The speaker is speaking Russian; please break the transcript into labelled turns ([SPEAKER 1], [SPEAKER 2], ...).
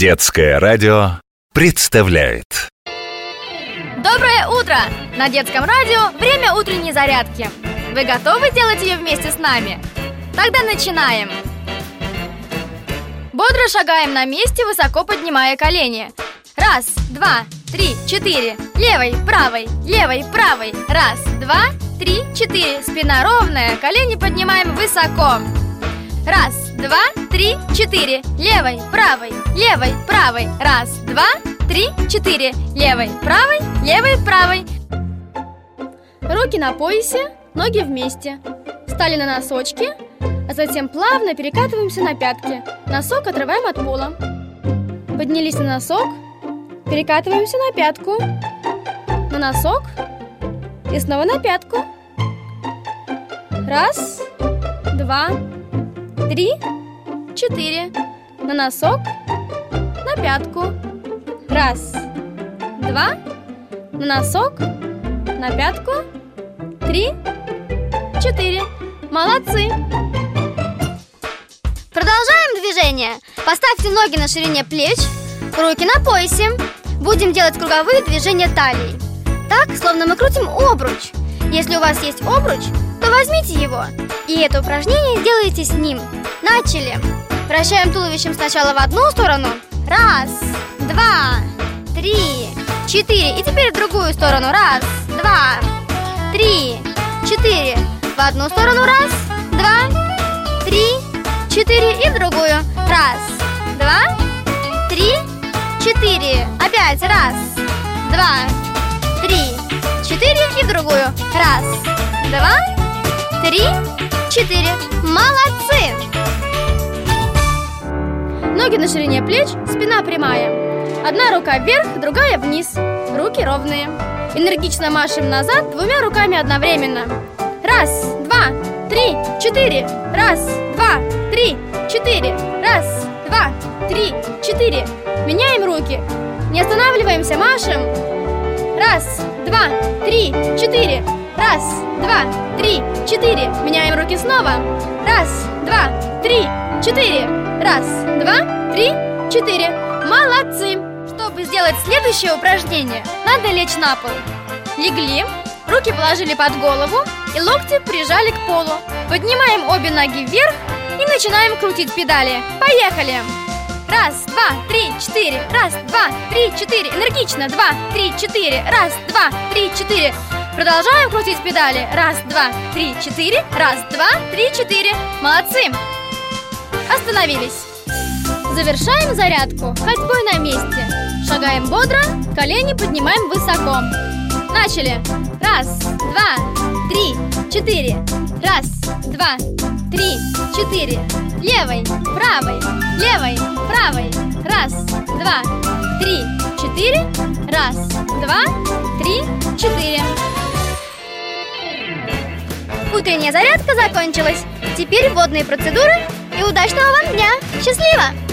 [SPEAKER 1] Детское радио представляет
[SPEAKER 2] Доброе утро! На детском радио время утренней зарядки. Вы готовы делать ее вместе с нами? Тогда начинаем! Бодро шагаем на месте, высоко поднимая колени. Раз, два, три, четыре. Левой, правой, левой, правой. Раз, два, три, четыре. Спина ровная, колени поднимаем высоко. Раз, два, три, четыре. Левой, правой, левой, правой. Раз, два, три, четыре. Левой, правой, левой, правой. Руки на поясе, ноги вместе. Встали на носочки, а затем плавно перекатываемся на пятки. Носок отрываем от пола. Поднялись на носок, перекатываемся на пятку. На носок и снова на пятку. Раз, два, три, четыре. На носок, на пятку. Раз, два, на носок, на пятку. Три, четыре. Молодцы! Продолжаем движение. Поставьте ноги на ширине плеч, руки на поясе. Будем делать круговые движения талией. Так, словно мы крутим обруч. Если у вас есть обруч, возьмите его. И это упражнение делайте с ним. Начали. Вращаем туловищем сначала в одну сторону. Раз, два, три, четыре. И теперь в другую сторону. Раз, два, три, четыре. В одну сторону. Раз, два, три, четыре. И в другую. Раз, два, три, четыре. Опять. Раз, два, три, четыре. И в другую. Раз, два, три, четыре. Молодцы! Ноги на ширине плеч, спина прямая. Одна рука вверх, другая вниз. Руки ровные. Энергично машем назад двумя руками одновременно. Раз, два, три, четыре. Раз, два, три, четыре. Раз, два, три, четыре. Меняем руки. Не останавливаемся, машем. Раз, два, три, четыре. Раз, два, три, четыре. Меняем руки снова. Раз, два, три, четыре. Раз, два, три, четыре. Молодцы! Чтобы сделать следующее упражнение, надо лечь на пол. Легли, руки положили под голову и локти прижали к полу. Поднимаем обе ноги вверх и начинаем крутить педали. Поехали! Раз, два, три, четыре. Раз, два, три, четыре. Энергично. Два, три, четыре. Раз, два, три, четыре. Продолжаем крутить педали. Раз, два, три, четыре. Раз, два, три, четыре. Молодцы! Остановились. Завершаем зарядку ходьбой на месте. Шагаем бодро, колени поднимаем высоко. Начали. Раз, два, три, четыре. Раз, два, три, четыре. Левой, правой, левой, правой. Раз, два, три, четыре. Раз, два, три, четыре. Утренняя зарядка закончилась. Теперь водные процедуры и удачного вам дня! Счастливо!